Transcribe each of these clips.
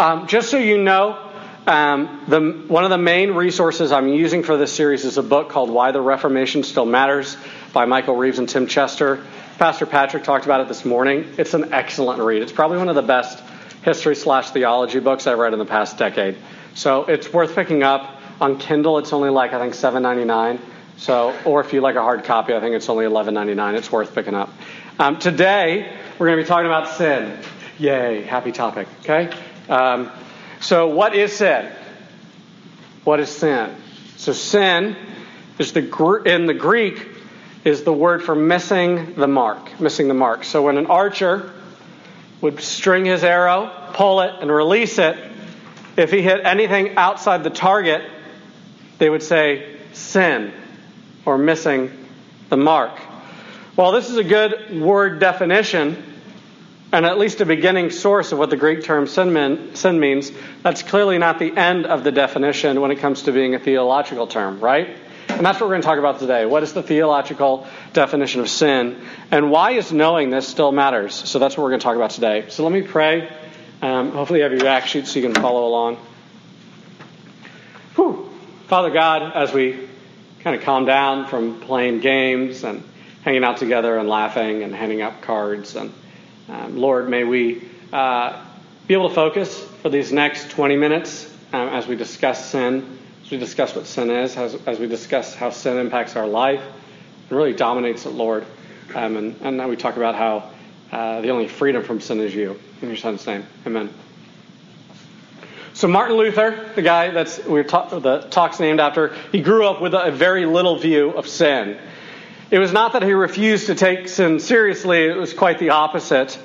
Um, just so you know, um, the, one of the main resources I'm using for this series is a book called Why the Reformation Still Matters by Michael Reeves and Tim Chester. Pastor Patrick talked about it this morning. It's an excellent read. It's probably one of the best history slash theology books I've read in the past decade. So it's worth picking up. On Kindle, it's only like, I think, $7.99. So, or if you like a hard copy, I think it's only $11.99. It's worth picking up. Um, today, we're going to be talking about sin. Yay, happy topic, okay? Um, so, what is sin? What is sin? So, sin is the in the Greek is the word for missing the mark, missing the mark. So, when an archer would string his arrow, pull it, and release it, if he hit anything outside the target, they would say sin or missing the mark. Well, this is a good word definition, and at least a beginning source of what the Greek term sin, mean, sin, means, that's clearly not the end of the definition when it comes to being a theological term, right? And that's what we're going to talk about today. What is the theological definition of sin? And why is knowing this still matters? So that's what we're going to talk about today. So let me pray. Um, hopefully, you have your back sheet so you can follow along. Whew. Father God, as we kind of calm down from playing games and hanging out together and laughing and handing out cards. And um, Lord, may we uh, be able to focus for these next 20 minutes um, as we discuss sin, as we discuss what sin is, as, as we discuss how sin impacts our life and really dominates it, Lord. Um, and, and now we talk about how uh, the only freedom from sin is you. In your son's name, amen. So Martin Luther, the guy that's we ta- the talk's named after, he grew up with a very little view of sin. It was not that he refused to take sin seriously, it was quite the opposite.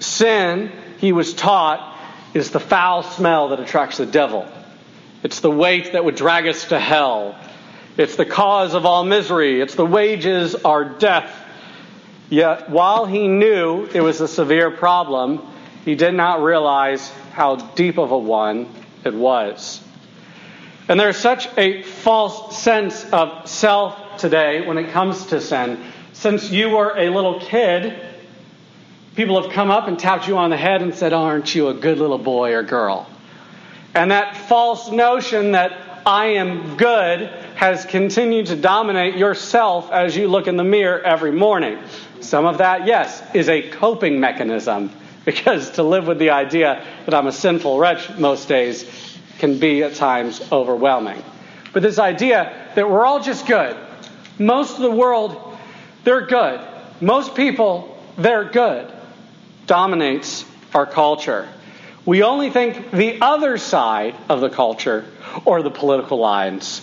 Sin, he was taught, is the foul smell that attracts the devil. It's the weight that would drag us to hell. It's the cause of all misery. It's the wages are death. Yet, while he knew it was a severe problem, he did not realize how deep of a one it was. And there's such a false sense of self today when it comes to sin. Since you were a little kid, people have come up and tapped you on the head and said, Aren't you a good little boy or girl? And that false notion that I am good has continued to dominate yourself as you look in the mirror every morning. Some of that, yes, is a coping mechanism because to live with the idea that I'm a sinful wretch most days can be at times overwhelming. But this idea that we're all just good, most of the world, they're good. Most people, they're good, dominates our culture. We only think the other side of the culture or the political lines,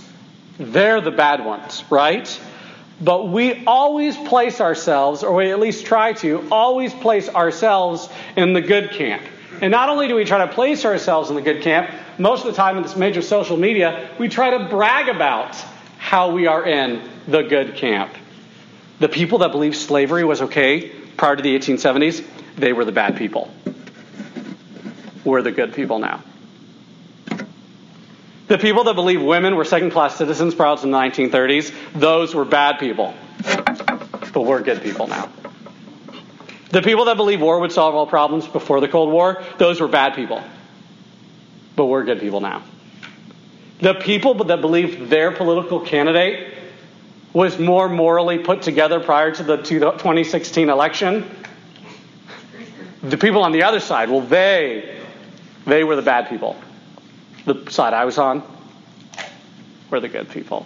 they're the bad ones, right? But we always place ourselves, or we at least try to, always place ourselves in the good camp. And not only do we try to place ourselves in the good camp, most of the time in this major social media, we try to brag about how we are in the good camp. The people that believed slavery was okay prior to the 1870s, they were the bad people. We're the good people now. The people that believed women were second class citizens prior to the 1930s, those were bad people. But we're good people now. The people that believed war would solve all problems before the Cold War, those were bad people. But we're good people now. The people that believed their political candidate was more morally put together prior to the 2016 election, the people on the other side, well, they, they were the bad people. The side I was on were the good people.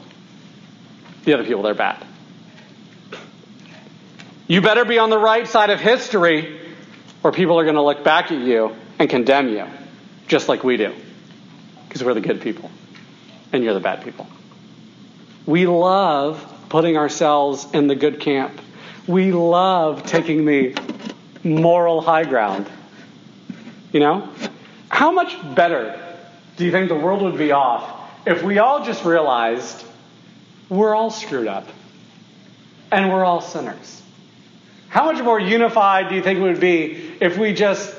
The other people, they're bad. You better be on the right side of history, or people are going to look back at you and condemn you, just like we do, because we're the good people and you're the bad people. We love putting ourselves in the good camp. We love taking the moral high ground. You know? How much better do you think the world would be off if we all just realized we're all screwed up and we're all sinners? How much more unified do you think it would be if we just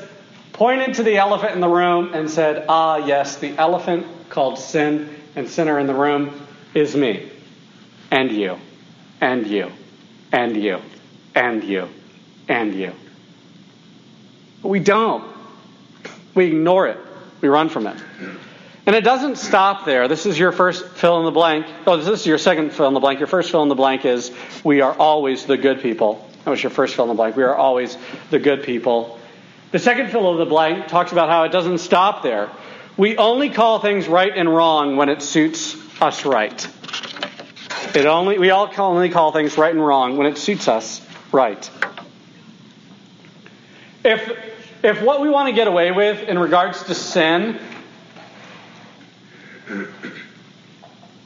pointed to the elephant in the room and said, ah, yes, the elephant called sin and sinner in the room is me, and you, and you, and you, and you, and you. But we don't. We ignore it. We run from it. And it doesn't stop there. This is your first fill in the blank. Oh, this is your second fill in the blank. Your first fill in the blank is we are always the good people. That was your first fill in the blank. We are always the good people. The second fill in the blank talks about how it doesn't stop there. We only call things right and wrong when it suits us right. It only we all only call things right and wrong when it suits us right. If if what we want to get away with in regards to sin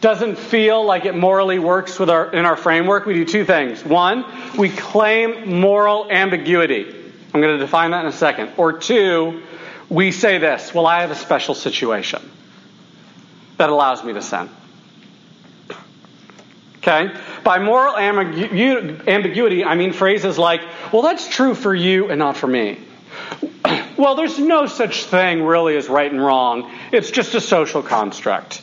doesn't feel like it morally works with our, in our framework, we do two things. One, we claim moral ambiguity. I'm going to define that in a second. Or two, we say this well, I have a special situation that allows me to sin. Okay? By moral ambiguity, I mean phrases like, well, that's true for you and not for me. well, there's no such thing really as right and wrong, it's just a social construct.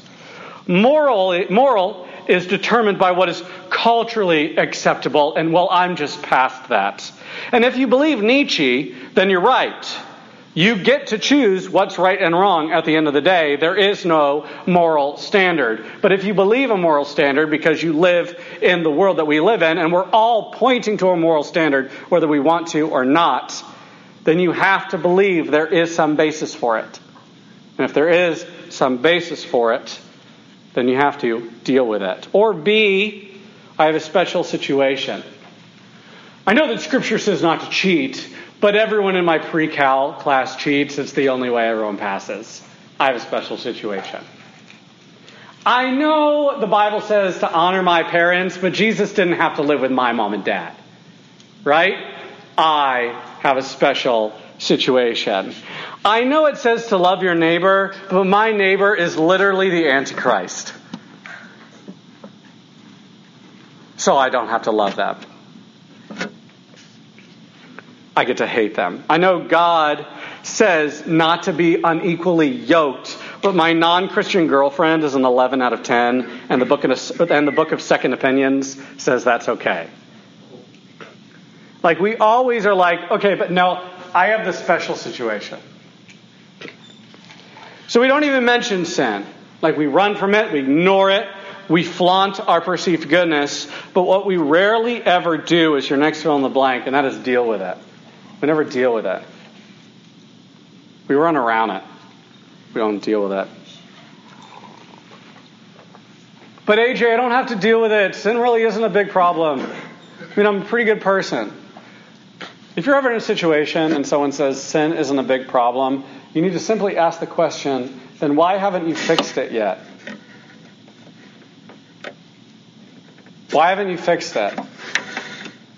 Moral, moral is determined by what is culturally acceptable, and well, I'm just past that. And if you believe Nietzsche, then you're right. You get to choose what's right and wrong at the end of the day. There is no moral standard. But if you believe a moral standard because you live in the world that we live in, and we're all pointing to a moral standard whether we want to or not, then you have to believe there is some basis for it. And if there is some basis for it, then you have to deal with it. Or B, I have a special situation. I know that Scripture says not to cheat, but everyone in my pre cal class cheats. It's the only way everyone passes. I have a special situation. I know the Bible says to honor my parents, but Jesus didn't have to live with my mom and dad. Right? I have a special situation. I know it says to love your neighbor, but my neighbor is literally the Antichrist. So I don't have to love them. I get to hate them. I know God says not to be unequally yoked, but my non-Christian girlfriend is an 11 out of 10, and the book of, and the book of Second Opinions says that's okay. Like we always are like, okay, but no, I have this special situation. So we don't even mention sin. Like we run from it, we ignore it, we flaunt our perceived goodness, but what we rarely ever do is your next fill in the blank, and that is deal with it. We never deal with it. We run around it. We don't deal with it. But AJ, I don't have to deal with it. Sin really isn't a big problem. I mean, I'm a pretty good person. If you're ever in a situation and someone says sin isn't a big problem, you need to simply ask the question, then why haven't you fixed it yet? Why haven't you fixed it?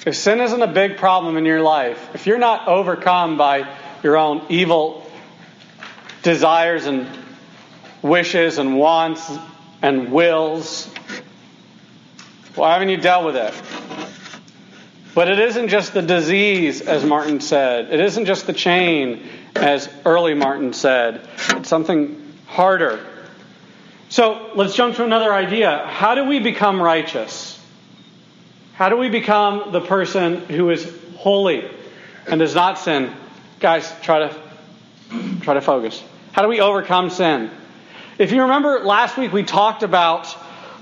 If sin isn't a big problem in your life, if you're not overcome by your own evil desires and wishes and wants and wills, why haven't you dealt with it? But it isn't just the disease, as Martin said. It isn't just the chain, as early Martin said. It's something harder. So let's jump to another idea. How do we become righteous? How do we become the person who is holy and does not sin? Guys, try to try to focus. How do we overcome sin? If you remember last week we talked about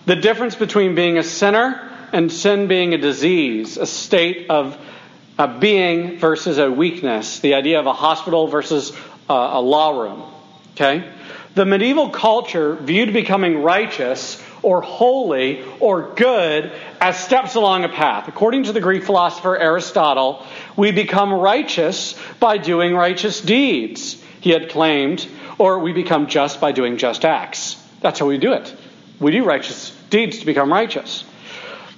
the difference between being a sinner and sin being a disease, a state of a being versus a weakness, the idea of a hospital versus a, law room. Okay? The medieval culture viewed becoming righteous or holy or good as steps along a path. According to the Greek philosopher Aristotle, we become righteous by doing righteous deeds, he had claimed, or we become just by doing just acts. That's how we do it. We do righteous deeds to become righteous.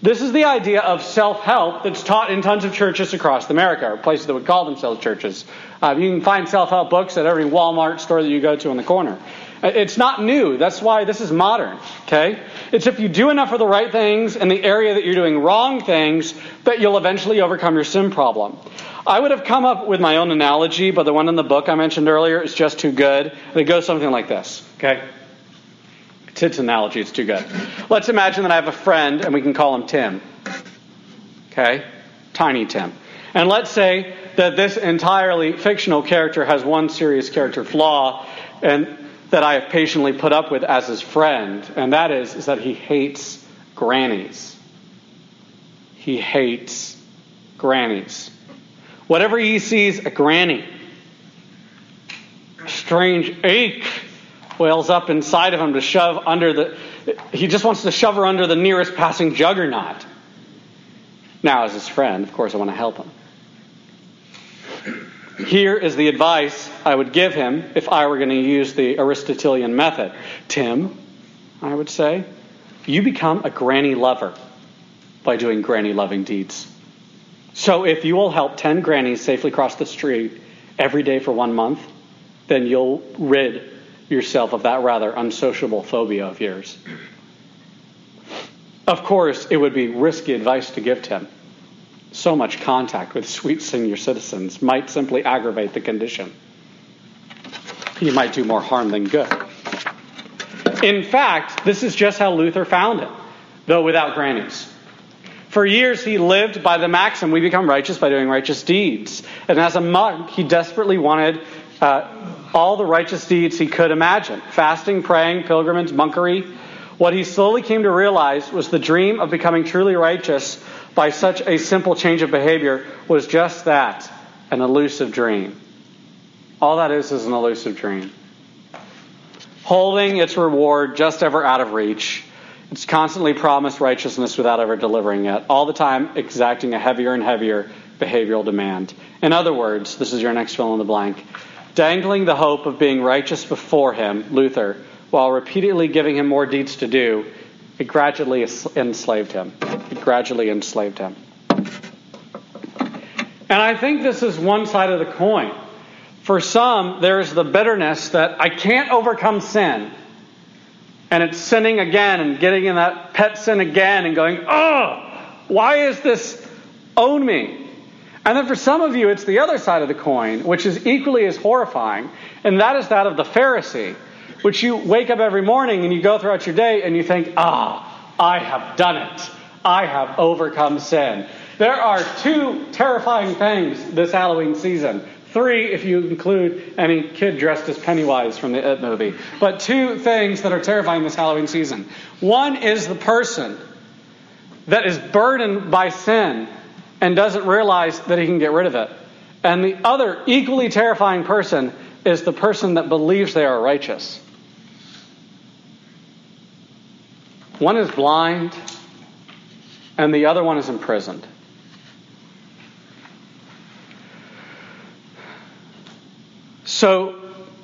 This is the idea of self help that's taught in tons of churches across America, or places that would call themselves churches. Uh, you can find self help books at every Walmart store that you go to on the corner. It's not new. That's why this is modern. Okay? It's if you do enough of the right things in the area that you're doing wrong things that you'll eventually overcome your sin problem. I would have come up with my own analogy, but the one in the book I mentioned earlier is just too good. And it goes something like this. Okay? It's analogy, it's too good. Let's imagine that I have a friend and we can call him Tim. Okay? Tiny Tim. And let's say that this entirely fictional character has one serious character flaw and that I have patiently put up with as his friend, and that is, is that he hates grannies. He hates grannies. Whatever he sees a granny, strange ache wells up inside of him to shove under the. He just wants to shove her under the nearest passing juggernaut. Now, as his friend, of course, I want to help him. Here is the advice I would give him if I were going to use the Aristotelian method. Tim, I would say, you become a granny lover by doing granny loving deeds. So if you will help 10 grannies safely cross the street every day for one month, then you'll rid yourself of that rather unsociable phobia of yours. Of course, it would be risky advice to give to him. So much contact with sweet senior citizens might simply aggravate the condition. He might do more harm than good. In fact, this is just how Luther found it, though without grannies. For years, he lived by the maxim we become righteous by doing righteous deeds. And as a monk, he desperately wanted uh, all the righteous deeds he could imagine fasting, praying, pilgrimage, monkery. What he slowly came to realize was the dream of becoming truly righteous by such a simple change of behavior was just that an elusive dream. All that is is an elusive dream. Holding its reward just ever out of reach. It's constantly promised righteousness without ever delivering it, all the time exacting a heavier and heavier behavioral demand. In other words, this is your next fill in the blank dangling the hope of being righteous before him, Luther, while repeatedly giving him more deeds to do, it gradually enslaved him. It gradually enslaved him. And I think this is one side of the coin. For some, there is the bitterness that I can't overcome sin. And it's sinning again and getting in that pet sin again and going, oh, why is this own me? And then for some of you, it's the other side of the coin, which is equally as horrifying, and that is that of the Pharisee, which you wake up every morning and you go throughout your day and you think, ah, I have done it. I have overcome sin. There are two terrifying things this Halloween season. Three, if you include any kid dressed as Pennywise from the It movie. But two things that are terrifying this Halloween season. One is the person that is burdened by sin and doesn't realize that he can get rid of it. And the other equally terrifying person is the person that believes they are righteous. One is blind, and the other one is imprisoned. So,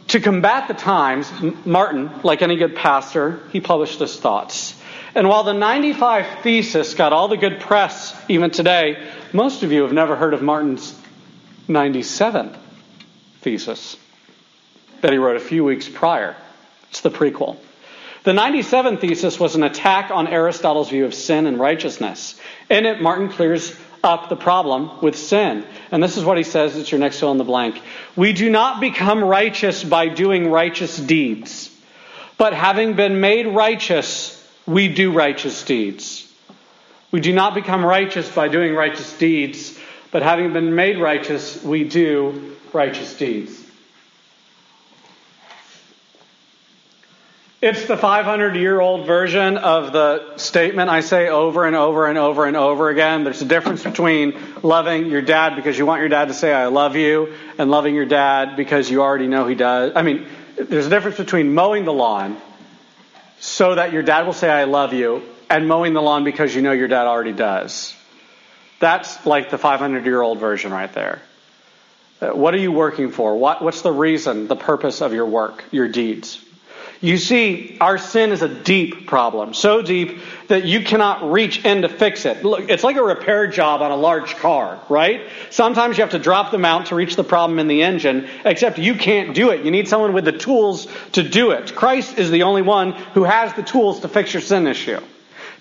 to combat the times, Martin, like any good pastor, he published his thoughts. And while the 95 Thesis got all the good press even today, most of you have never heard of Martin's 97th Thesis that he wrote a few weeks prior. It's the prequel. The 97th Thesis was an attack on Aristotle's view of sin and righteousness. In it, Martin clears up the problem with sin. And this is what he says, it's your next fill in the blank. We do not become righteous by doing righteous deeds, but having been made righteous we do righteous deeds. We do not become righteous by doing righteous deeds, but having been made righteous, we do righteous deeds. It's the 500 year old version of the statement I say over and over and over and over again. There's a difference between loving your dad because you want your dad to say, I love you, and loving your dad because you already know he does. I mean, there's a difference between mowing the lawn so that your dad will say, I love you, and mowing the lawn because you know your dad already does. That's like the 500 year old version right there. Uh, what are you working for? What, what's the reason, the purpose of your work, your deeds? You see, our sin is a deep problem, so deep that you cannot reach in to fix it. Look, it's like a repair job on a large car, right? Sometimes you have to drop the mount to reach the problem in the engine, except you can't do it. You need someone with the tools to do it. Christ is the only one who has the tools to fix your sin issue.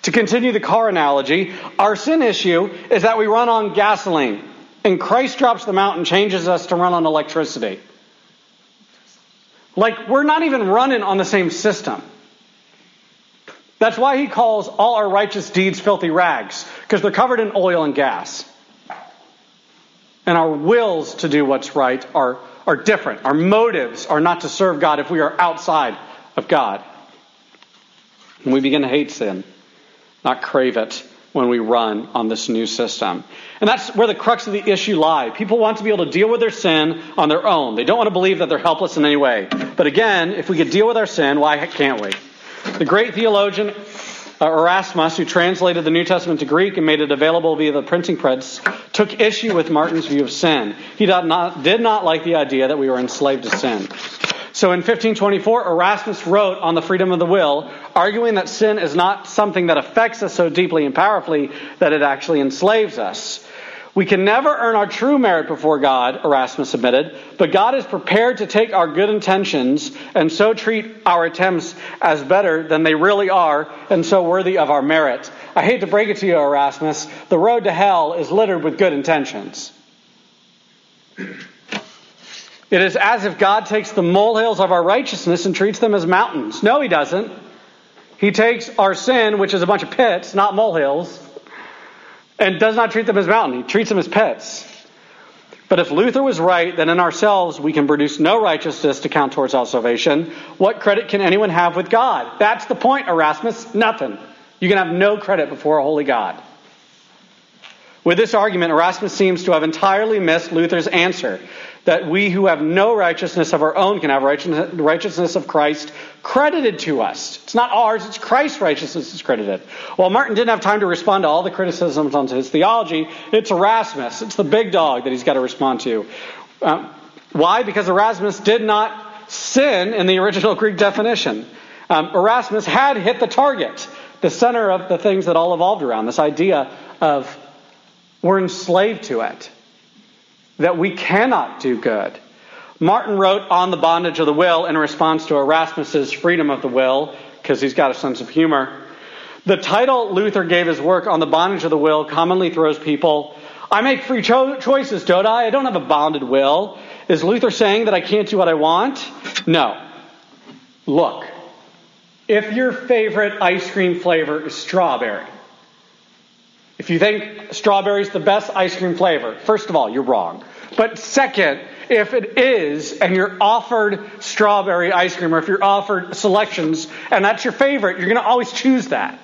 To continue the car analogy, our sin issue is that we run on gasoline, and Christ drops the mount and changes us to run on electricity. Like, we're not even running on the same system. That's why he calls all our righteous deeds filthy rags, because they're covered in oil and gas. And our wills to do what's right are, are different. Our motives are not to serve God if we are outside of God. And we begin to hate sin, not crave it when we run on this new system. And that's where the crux of the issue lie. People want to be able to deal with their sin on their own. They don't want to believe that they're helpless in any way. But again, if we could deal with our sin, why can't we? The great theologian uh, Erasmus, who translated the New Testament to Greek and made it available via the printing press, took issue with Martin's view of sin. He did not, did not like the idea that we were enslaved to sin. So in 1524, Erasmus wrote on the freedom of the will, arguing that sin is not something that affects us so deeply and powerfully that it actually enslaves us. We can never earn our true merit before God, Erasmus admitted, but God is prepared to take our good intentions and so treat our attempts as better than they really are and so worthy of our merit. I hate to break it to you, Erasmus, the road to hell is littered with good intentions. It is as if God takes the molehills of our righteousness and treats them as mountains. No, He doesn't. He takes our sin, which is a bunch of pits, not molehills, and does not treat them as mountains. He treats them as pits. But if Luther was right, then in ourselves we can produce no righteousness to count towards our salvation. What credit can anyone have with God? That's the point, Erasmus. Nothing. You can have no credit before a holy God. With this argument, Erasmus seems to have entirely missed Luther's answer that we who have no righteousness of our own can have righteousness of Christ credited to us. It's not ours, it's Christ's righteousness is credited. Well, Martin didn't have time to respond to all the criticisms on his theology. It's Erasmus. It's the big dog that he's got to respond to. Um, why? Because Erasmus did not sin in the original Greek definition. Um, Erasmus had hit the target, the center of the things that all evolved around, this idea of we're enslaved to it that we cannot do good. Martin wrote on the bondage of the will in response to Erasmus's freedom of the will, because he's got a sense of humor. The title Luther gave his work on the bondage of the will commonly throws people, I make free cho- choices, don't I? I don't have a bonded will. Is Luther saying that I can't do what I want? No. Look, if your favorite ice cream flavor is strawberry, if you think strawberry is the best ice cream flavor, first of all, you're wrong. But second, if it is, and you're offered strawberry ice cream, or if you're offered selections, and that's your favorite, you're going to always choose that.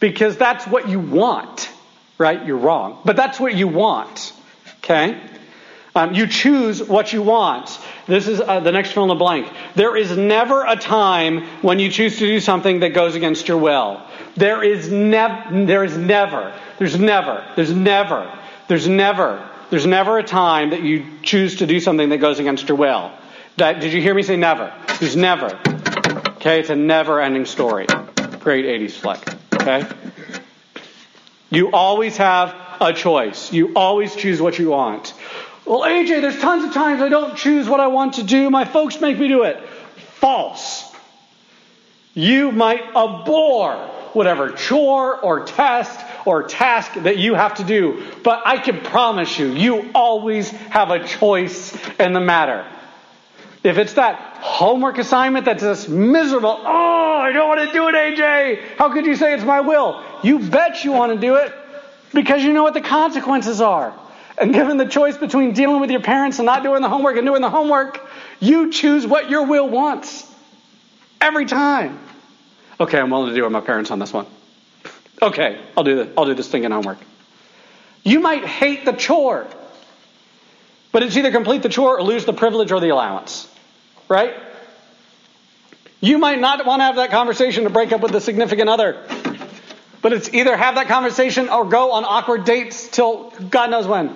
Because that's what you want, right? You're wrong. But that's what you want, okay? Um, you choose what you want. This is uh, the next fill in the blank. There is never a time when you choose to do something that goes against your will. There is never, there is never, there's never, there's never, there's never, there's never a time that you choose to do something that goes against your will. Did you hear me say never? There's never. Okay, it's a never ending story. Great 80s flick. Okay? You always have a choice. You always choose what you want. Well, AJ, there's tons of times I don't choose what I want to do. My folks make me do it. False. You might abhor whatever chore or test or task that you have to do. But I can promise you, you always have a choice in the matter. If it's that homework assignment that's just miserable, oh, I don't want to do it, AJ. How could you say it's my will? You bet you want to do it because you know what the consequences are. And given the choice between dealing with your parents and not doing the homework and doing the homework, you choose what your will wants. Every time. Okay, I'm willing to do with my parents on this one. Okay, I'll do the, I'll do this thing in homework. You might hate the chore, but it's either complete the chore or lose the privilege or the allowance. Right? You might not want to have that conversation to break up with the significant other. But it's either have that conversation or go on awkward dates till God knows when.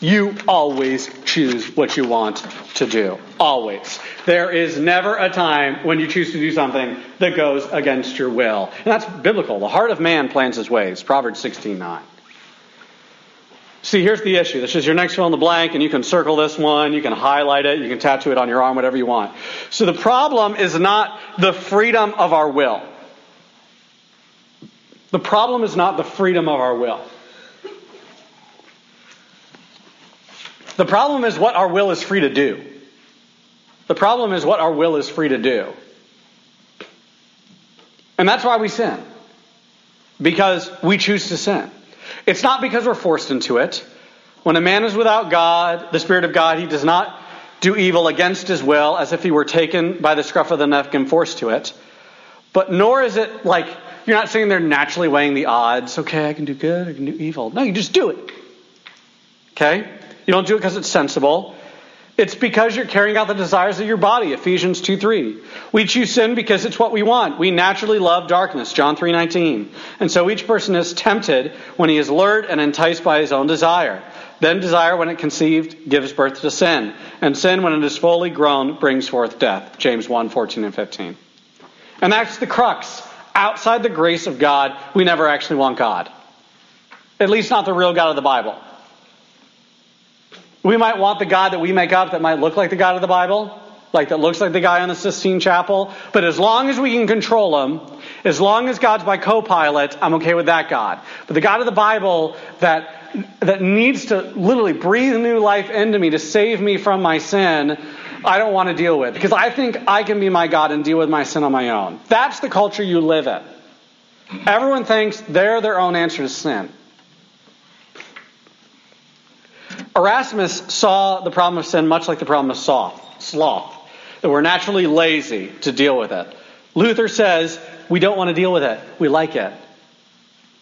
You always choose what you want to do. Always. There is never a time when you choose to do something that goes against your will. And that's biblical. The heart of man plans his ways. Proverbs 16 9. See, here's the issue. This is your next fill in the blank, and you can circle this one, you can highlight it, you can tattoo it on your arm, whatever you want. So the problem is not the freedom of our will. The problem is not the freedom of our will. The problem is what our will is free to do. The problem is what our will is free to do. And that's why we sin. Because we choose to sin. It's not because we're forced into it. When a man is without God, the Spirit of God, he does not do evil against his will as if he were taken by the scruff of the neck and forced to it. But nor is it like you're not sitting there naturally weighing the odds. Okay, I can do good, I can do evil. No, you just do it. Okay? You don't do it because it's sensible. It's because you're carrying out the desires of your body, Ephesians 2 3. We choose sin because it's what we want. We naturally love darkness, John 3 19. And so each person is tempted when he is lured and enticed by his own desire. Then desire, when it conceived, gives birth to sin. And sin, when it is fully grown, brings forth death. James 1 14 and 15. And that's the crux. Outside the grace of God, we never actually want God. At least not the real God of the Bible. We might want the God that we make up that might look like the God of the Bible, like that looks like the guy on the Sistine Chapel. But as long as we can control him, as long as God's my co-pilot, I'm okay with that God. But the God of the Bible that that needs to literally breathe new life into me to save me from my sin, I don't want to deal with because I think I can be my God and deal with my sin on my own. That's the culture you live in. Everyone thinks they're their own answer to sin. Erasmus saw the problem of sin much like the problem of sloth, that we're naturally lazy to deal with it. Luther says we don't want to deal with it, we like it.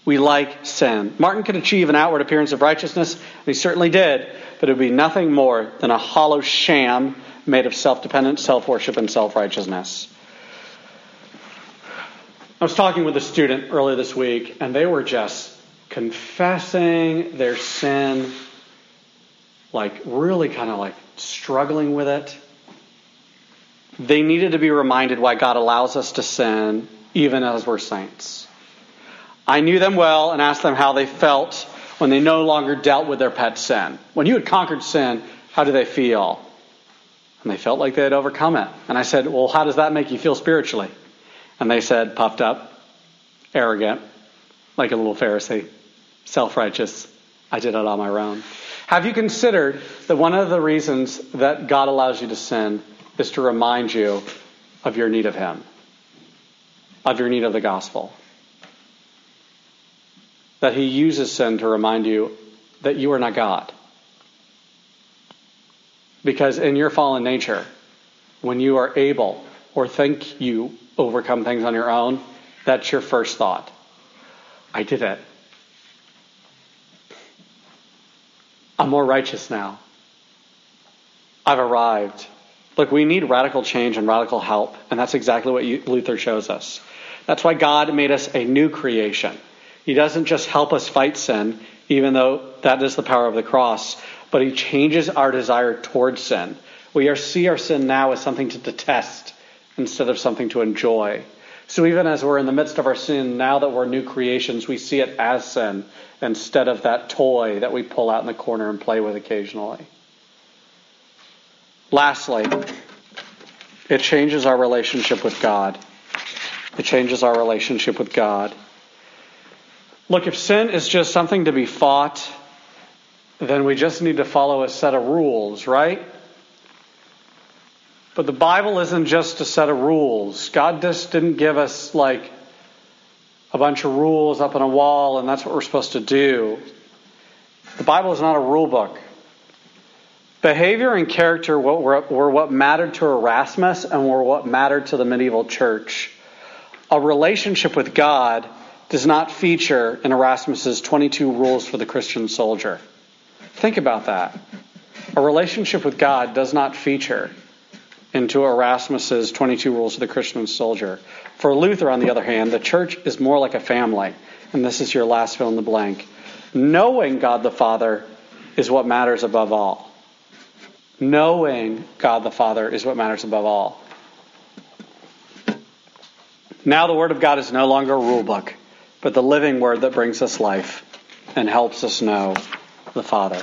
We like sin. Martin could achieve an outward appearance of righteousness, and he certainly did, but it would be nothing more than a hollow sham made of self dependent self worship and self righteousness. I was talking with a student earlier this week, and they were just confessing their sin like really kind of like struggling with it. They needed to be reminded why God allows us to sin even as we're saints. I knew them well and asked them how they felt when they no longer dealt with their pet sin. When you had conquered sin, how do they feel? And they felt like they had overcome it. And I said, Well, how does that make you feel spiritually? And they said, Puffed up, arrogant, like a little Pharisee, self righteous. I did it on my own. Have you considered that one of the reasons that God allows you to sin is to remind you of your need of Him, of your need of the gospel? That He uses sin to remind you that you are not God. Because in your fallen nature, when you are able or think you overcome things on your own, that's your first thought. I did it. More righteous now. I've arrived. Look, we need radical change and radical help, and that's exactly what Luther shows us. That's why God made us a new creation. He doesn't just help us fight sin, even though that is the power of the cross, but He changes our desire towards sin. We are, see our sin now as something to detest instead of something to enjoy. So even as we're in the midst of our sin, now that we're new creations, we see it as sin instead of that toy that we pull out in the corner and play with occasionally. Lastly, it changes our relationship with God. It changes our relationship with God. Look, if sin is just something to be fought, then we just need to follow a set of rules, right? But the Bible isn't just a set of rules. God just didn't give us like a bunch of rules up on a wall and that's what we're supposed to do. The Bible is not a rule book. Behavior and character were, what mattered to Erasmus and were what mattered to the medieval church. A relationship with God does not feature in Erasmus's 22 rules for the Christian soldier. Think about that. A relationship with God does not feature into Erasmus's 22 Rules of the Christian Soldier. For Luther, on the other hand, the church is more like a family. And this is your last fill in the blank. Knowing God the Father is what matters above all. Knowing God the Father is what matters above all. Now the Word of God is no longer a rule book, but the living Word that brings us life and helps us know the Father.